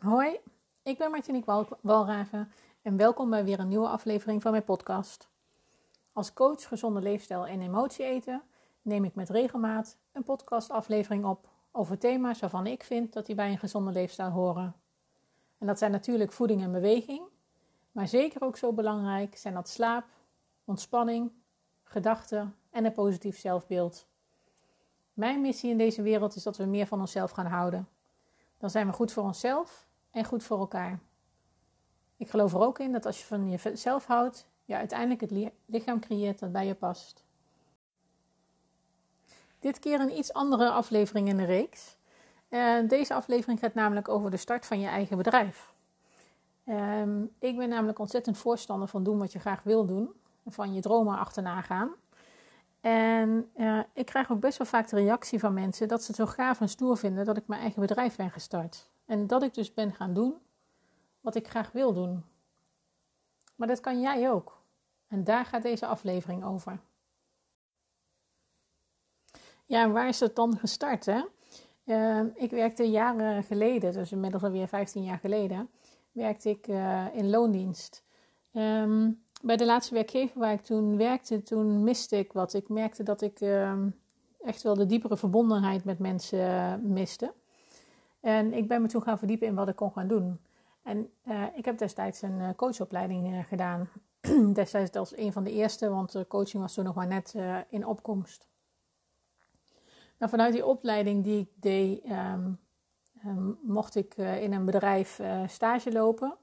Hoi, ik ben Martinique Walraven en welkom bij weer een nieuwe aflevering van mijn podcast. Als coach gezonde leefstijl en emotie eten neem ik met regelmaat een podcastaflevering op over thema's waarvan ik vind dat die bij een gezonde leefstijl horen. En dat zijn natuurlijk voeding en beweging, maar zeker ook zo belangrijk zijn dat slaap, ontspanning, gedachten en een positief zelfbeeld. Mijn missie in deze wereld is dat we meer van onszelf gaan houden. Dan zijn we goed voor onszelf en goed voor elkaar. Ik geloof er ook in dat als je van jezelf houdt, je uiteindelijk het lichaam creëert dat bij je past. Dit keer een iets andere aflevering in de reeks. deze aflevering gaat namelijk over de start van je eigen bedrijf. Ehm, ik ben namelijk ontzettend voorstander van doen wat je graag wil doen, van je dromen achterna gaan. En uh, ik krijg ook best wel vaak de reactie van mensen dat ze het zo gaaf en stoer vinden dat ik mijn eigen bedrijf ben gestart. En dat ik dus ben gaan doen wat ik graag wil doen. Maar dat kan jij ook. En daar gaat deze aflevering over. Ja, waar is het dan gestart? Hè? Uh, ik werkte jaren geleden, dus inmiddels alweer 15 jaar geleden, werkte ik uh, in loondienst. Um, bij de laatste werkgever waar ik toen werkte, toen miste ik wat. Ik merkte dat ik uh, echt wel de diepere verbondenheid met mensen uh, miste. En ik ben me toen gaan verdiepen in wat ik kon gaan doen. En uh, ik heb destijds een eh, coachopleiding gedaan. destijds als een van de eerste, want coaching was toen nog maar net in opkomst. Nou, vanuit die opleiding die ik deed, um, um, mocht ik in een bedrijf stage lopen.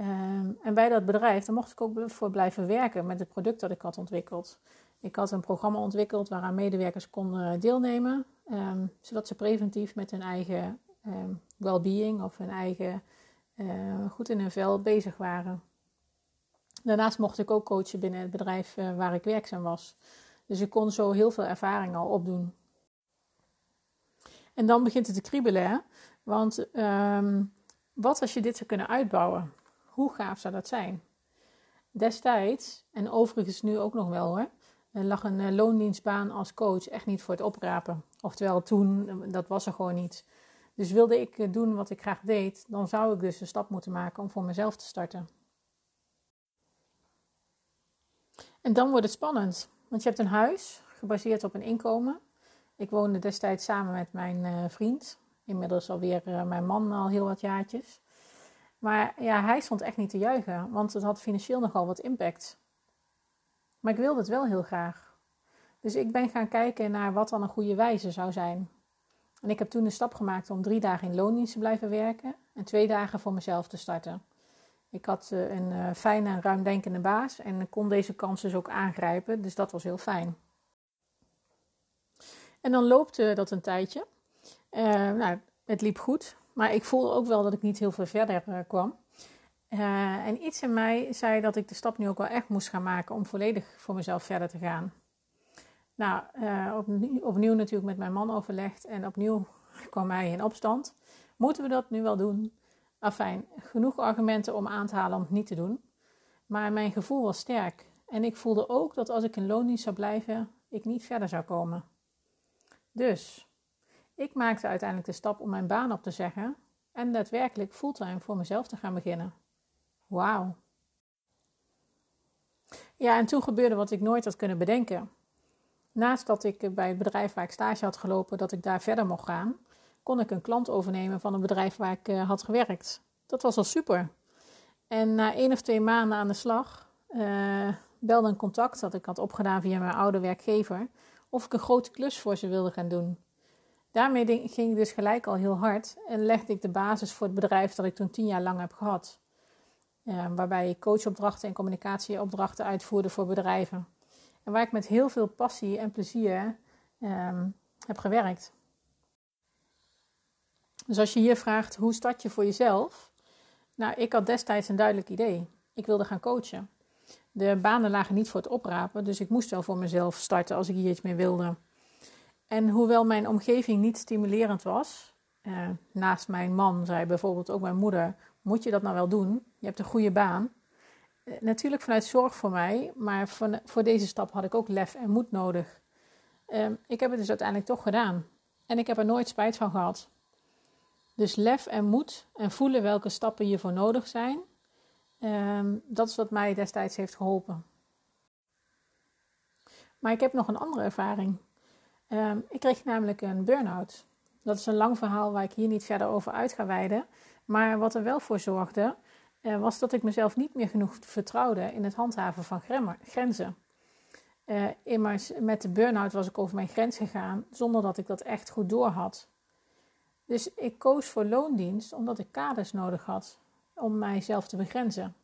Um, en bij dat bedrijf, daar mocht ik ook voor blijven werken met het product dat ik had ontwikkeld. Ik had een programma ontwikkeld waaraan medewerkers konden deelnemen, zodat ze preventief met hun eigen um, well-being of hun eigen uh, goed in hun vel bezig waren. Daarnaast mocht ik ook coachen binnen het bedrijf uh, waar ik werkzaam was. Dus ik kon zo heel veel ervaring al opdoen. En dan begint het te kriebelen, want wat als je dit zou kunnen uitbouwen? Hoe gaaf zou dat zijn? Destijds, en overigens nu ook nog wel hoor, lag een eh, loondienstbaan als coach echt niet voor het oprapen. Oftewel toen, eh, dat was er gewoon niet. Dus wilde ik eh, doen wat ik graag deed, dan zou ik dus een stap moeten maken om voor mezelf te starten. En dan wordt het spannend, want je hebt een huis gebaseerd op een inkomen. Ik woonde destijds samen met mijn vriend, inmiddels alweer mijn man al heel wat jaartjes. Maar ja, hij stond echt niet te juichen, want het had financieel nogal wat impact. Maar ik wilde het wel heel graag. Dus ik ben gaan kijken naar wat dan een goede wijze zou zijn. En ik heb toen de stap gemaakt om drie dagen in loondienst te blijven werken en twee dagen voor mezelf te starten. Ik had eh, een uh, fijne en ruimdenkende baas en kon deze kans dus ook aangrijpen, dus dat was heel fijn. En dan loopte dat een tijdje. Uh, nou, het liep goed. Maar ik voelde ook wel dat ik niet heel veel verder kwam. En iets in mij zei dat ik de stap nu ook wel echt moest gaan maken om volledig voor mezelf verder te gaan. Nou, uh, opnieuw, opnieuw, natuurlijk met mijn man overlegd en opnieuw kwam hij in opstand. Moeten we dat nu wel doen? Afijn, genoeg argumenten om aan te halen om het niet te doen. Maar mijn gevoel was sterk. En ik voelde ook dat als ik in loondienst zou blijven, ik niet verder zou komen. Dus ik maakte uiteindelijk de stap om mijn baan op te zeggen en daadwerkelijk fulltime voor mezelf te gaan beginnen. Wauw. Ja, en toen gebeurde wat ik nooit had kunnen bedenken. Naast dat ik bij het bedrijf waar ik stage had gelopen, dat ik daar verder mocht gaan, kon ik een klant overnemen van een bedrijf waar ik uh, had gewerkt. Dat was al super. En na één of twee maanden aan de slag uh, belde een contact dat ik had opgedaan via mijn oude werkgever of ik een grote klus voor ze wilde gaan doen. Daarmee ging ik dus gelijk al heel hard en legde ik de basis voor het bedrijf dat ik toen tien jaar lang heb gehad. waarbij ik coachopdrachten en communicatieopdrachten uitvoerde voor bedrijven. Waar ik met heel veel passie en plezier um, heb gewerkt. Dus als je hier vraagt hoe start je voor jezelf? Nou, ik had destijds een duidelijk idee. Ik wilde gaan coachen. De banen lagen niet voor het oprapen, dus ik moest wel voor mezelf starten als ik hier iets mee wilde. En hoewel mijn omgeving niet stimulerend was, eh, naast mijn man zei bijvoorbeeld ook mijn moeder: Moet je dat nou wel doen? Je hebt een goede baan. Eh, natuurlijk vanuit zorg voor mij, maar voor, deze stap had ik ook lef en moed nodig. Eh, ik heb het dus uiteindelijk toch gedaan. En ik heb er nooit spijt van gehad. Dus lef en moed en voelen welke stappen hiervoor nodig zijn. Ehm, dat is wat mij destijds heeft geholpen. Maar ik heb nog een andere ervaring. Ehm, ik kreeg namelijk een burn-out. Dat is een lang verhaal waar ik hier niet verder over uit ga wijden. Maar wat er wel voor zorgde, was dat ik mezelf niet meer genoeg vertrouwde in het handhaven van grenzen. Uh, immers, met de burn-out was ik over mijn grens gegaan zonder dat ik dat echt goed doorhad. Dus ik koos voor loondienst omdat ik kaders nodig had om mijzelf te begrenzen.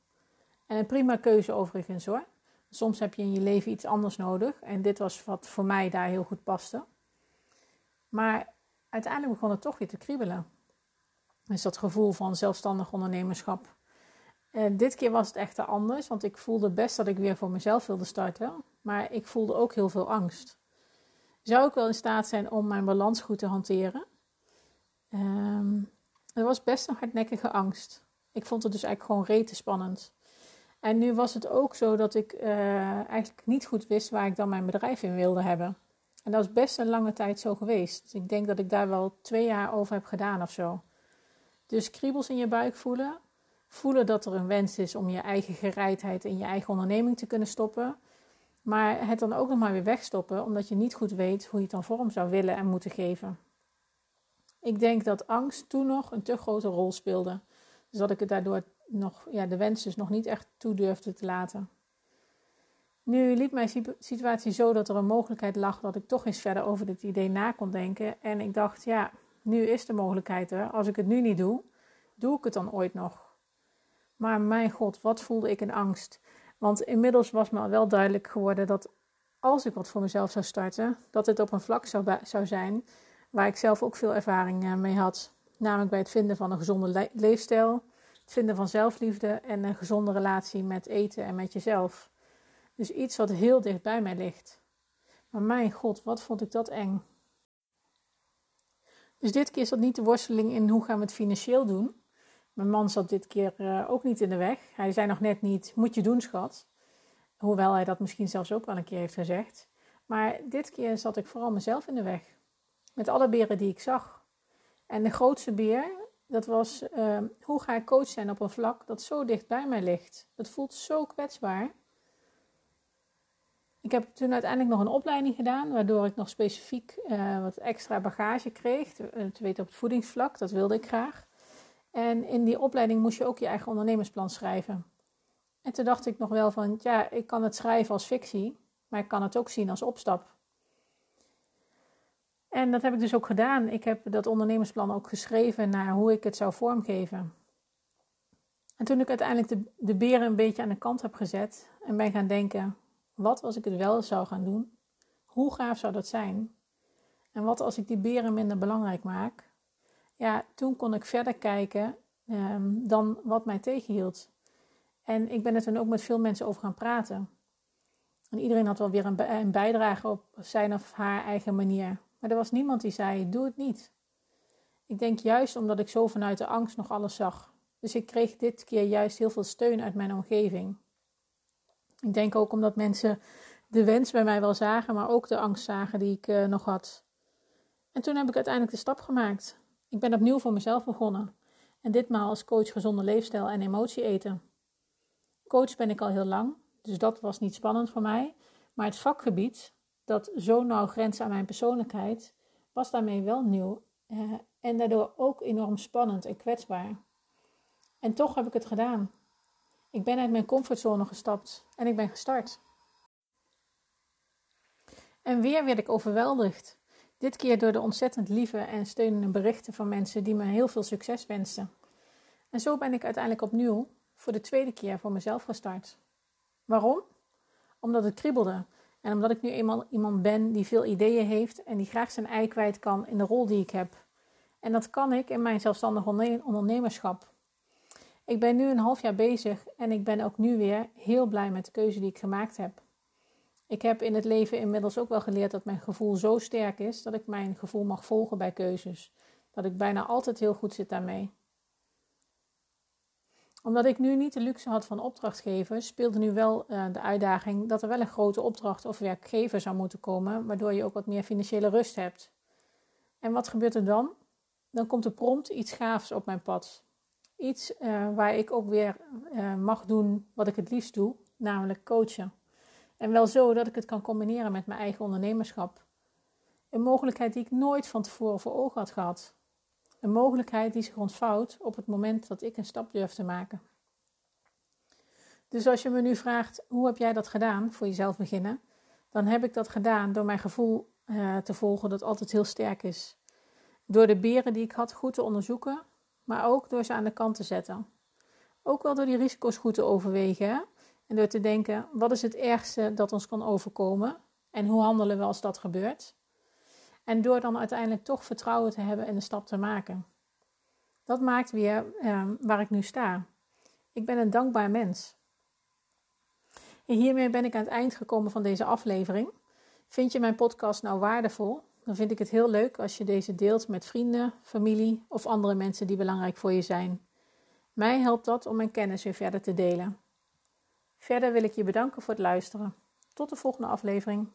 En een prima keuze overigens hoor. Soms heb je in je leven iets anders nodig en dit was wat voor mij daar heel goed paste. Maar uiteindelijk begon het toch weer te kriebelen. Dus dat gevoel van zelfstandig ondernemerschap. En dit keer was het echt anders, want ik voelde best dat ik weer voor mezelf wilde starten. Maar ik voelde ook heel veel angst. Zou ik wel in staat zijn om mijn balans goed te hanteren? Um, er was best een hardnekkige angst. Ik vond het dus eigenlijk gewoon rete spannend. En nu was het ook zo dat ik uh, eigenlijk niet goed wist waar ik dan mijn bedrijf in wilde hebben. En dat is best een lange tijd zo geweest. Ik denk dat ik daar wel twee jaar over heb gedaan of zo. Dus kriebels in je buik voelen. Voelen dat er een wens is om je eigen gereidheid in je eigen onderneming te kunnen stoppen. Maar het dan ook nog maar weer wegstoppen, omdat je niet goed weet hoe je het dan vorm zou willen en moeten geven. Ik denk dat angst toen nog een te grote rol speelde. Dus dat ik het daardoor nog, ja, de wens dus nog niet echt toe durfde te laten. Nu liep mijn situatie zo dat er een mogelijkheid lag dat ik toch eens verder over dit idee na kon denken. En ik dacht, ja, nu is de mogelijkheid er. Als ik het nu niet doe, doe ik het dan ooit nog? Maar mijn god, wat voelde ik in angst. Want inmiddels was me al wel duidelijk geworden dat als ik wat voor mezelf zou starten, dat het op een vlak zou, zou zijn waar ik zelf ook veel ervaring eh, mee had. Namelijk bij het vinden van een gezonde leefstijl, het vinden van zelfliefde en een gezonde relatie met eten en met jezelf. Dus iets wat heel dicht bij mij ligt. Maar mijn god, wat vond ik dat eng. Dus dit keer zat niet de worsteling in hoe gaan we het financieel doen. Mijn man zat dit keer uh, ook niet in de weg. Hij zei nog net niet, moet je doen schat. Hoewel hij dat misschien zelfs ook wel een keer heeft gezegd. Maar dit keer zat ik vooral mezelf in de weg. Met alle beren die ik zag. En de grootste beer, dat was uh, hoe ga ik coach zijn op een vlak dat zo dicht bij mij ligt. Het voelt zo kwetsbaar. Ik heb toen uiteindelijk nog een opleiding gedaan, waardoor ik nog specifiek uh, wat extra bagage kreeg. Te, eh, te weten op het voedingsvlak, dat wilde ik graag. En in die opleiding moest je ook je eigen ondernemersplan schrijven. En toen dacht ik nog wel van, ja, ik kan het schrijven als fictie, maar ik kan het ook zien als opstap. En dat heb ik dus ook gedaan. Ik heb dat ondernemersplan ook geschreven naar hoe ik het zou vormgeven. En toen ik uiteindelijk de, beren een beetje aan de kant heb gezet en ben gaan denken: wat als ik het wel zou gaan doen? Hoe gaaf zou dat zijn? En wat als ik die beren minder belangrijk maak? Ja, toen kon ik verder kijken um, dan wat mij tegenhield. En ik ben er toen ook met veel mensen over gaan praten. En iedereen had wel weer een, bijdrage op zijn of haar eigen manier. Maar er was niemand die zei: Doe het niet. Ik denk juist omdat ik zo vanuit de angst nog alles zag. Dus ik kreeg dit keer juist heel veel steun uit mijn omgeving. Ik denk ook omdat mensen de wens bij mij wel zagen, maar ook de angst zagen die ik uh, nog had. En toen heb ik uiteindelijk de stap gemaakt. Ik ben opnieuw voor mezelf begonnen. En ditmaal als coach gezonde leefstijl en emotie eten. Coach ben ik al heel lang, dus dat was niet spannend voor mij. Maar het vakgebied, dat zo nauw grenst aan mijn persoonlijkheid, was daarmee wel nieuw eh, en daardoor ook enorm spannend en kwetsbaar. En toch heb ik het gedaan. Ik ben uit mijn comfortzone gestapt en ik ben gestart. En weer werd ik overweldigd. Dit keer door de ontzettend lieve en steunende berichten van mensen die me heel veel succes wensten. En zo ben ik uiteindelijk opnieuw voor de tweede keer voor mezelf gestart. Waarom? Omdat het kriebelde en omdat ik nu eenmaal iemand ben die veel ideeën heeft en die graag zijn ei kwijt kan in de rol die ik heb. En dat kan ik in mijn zelfstandig ondernemerschap. Ik ben nu een half jaar bezig en ik ben ook nu weer heel blij met de keuze die ik gemaakt heb. Ik heb in het leven inmiddels ook wel geleerd dat mijn gevoel zo sterk is dat ik mijn gevoel mag volgen bij keuzes. Dat ik bijna altijd heel goed zit daarmee omdat ik nu niet de luxe had van opdrachtgevers, speelde nu wel uh, de uitdaging dat er wel een grote opdracht of werkgever zou moeten komen, waardoor je ook wat meer financiële rust hebt. En wat gebeurt er dan? dan komt er prompt iets gaafs op mijn pad. Iets uh, waar ik ook weer uh, mag doen wat ik het liefst doe, namelijk coachen. En wel zo dat ik het kan combineren met mijn eigen ondernemerschap. Een mogelijkheid die ik nooit van tevoren voor ogen had gehad. Een mogelijkheid die zich ontvouwt op het moment dat ik een stap durf te maken. Dus als je me nu vraagt, hoe heb jij dat gedaan voor jezelf beginnen? Dan heb ik dat gedaan door mijn gevoel uh, te volgen dat altijd heel sterk is. Door de beren die ik had goed te onderzoeken, maar ook door ze aan de kant te zetten. Ook wel door die risico's goed te overwegen en door te denken: wat is het ergste dat ons kan overkomen en hoe handelen we als dat gebeurt? En door dan uiteindelijk toch vertrouwen te hebben en de stap te maken. Dat maakt weer eh, waar ik nu sta. Ik ben een dankbaar mens. En hiermee ben ik aan het eind gekomen van deze aflevering. Vind je mijn podcast nou waardevol? Dan vind ik het heel leuk als je deze deelt met vrienden, familie of andere mensen die belangrijk voor je zijn. Mij helpt dat om mijn kennis weer verder te delen. Verder wil ik je bedanken voor het luisteren. Tot de volgende aflevering.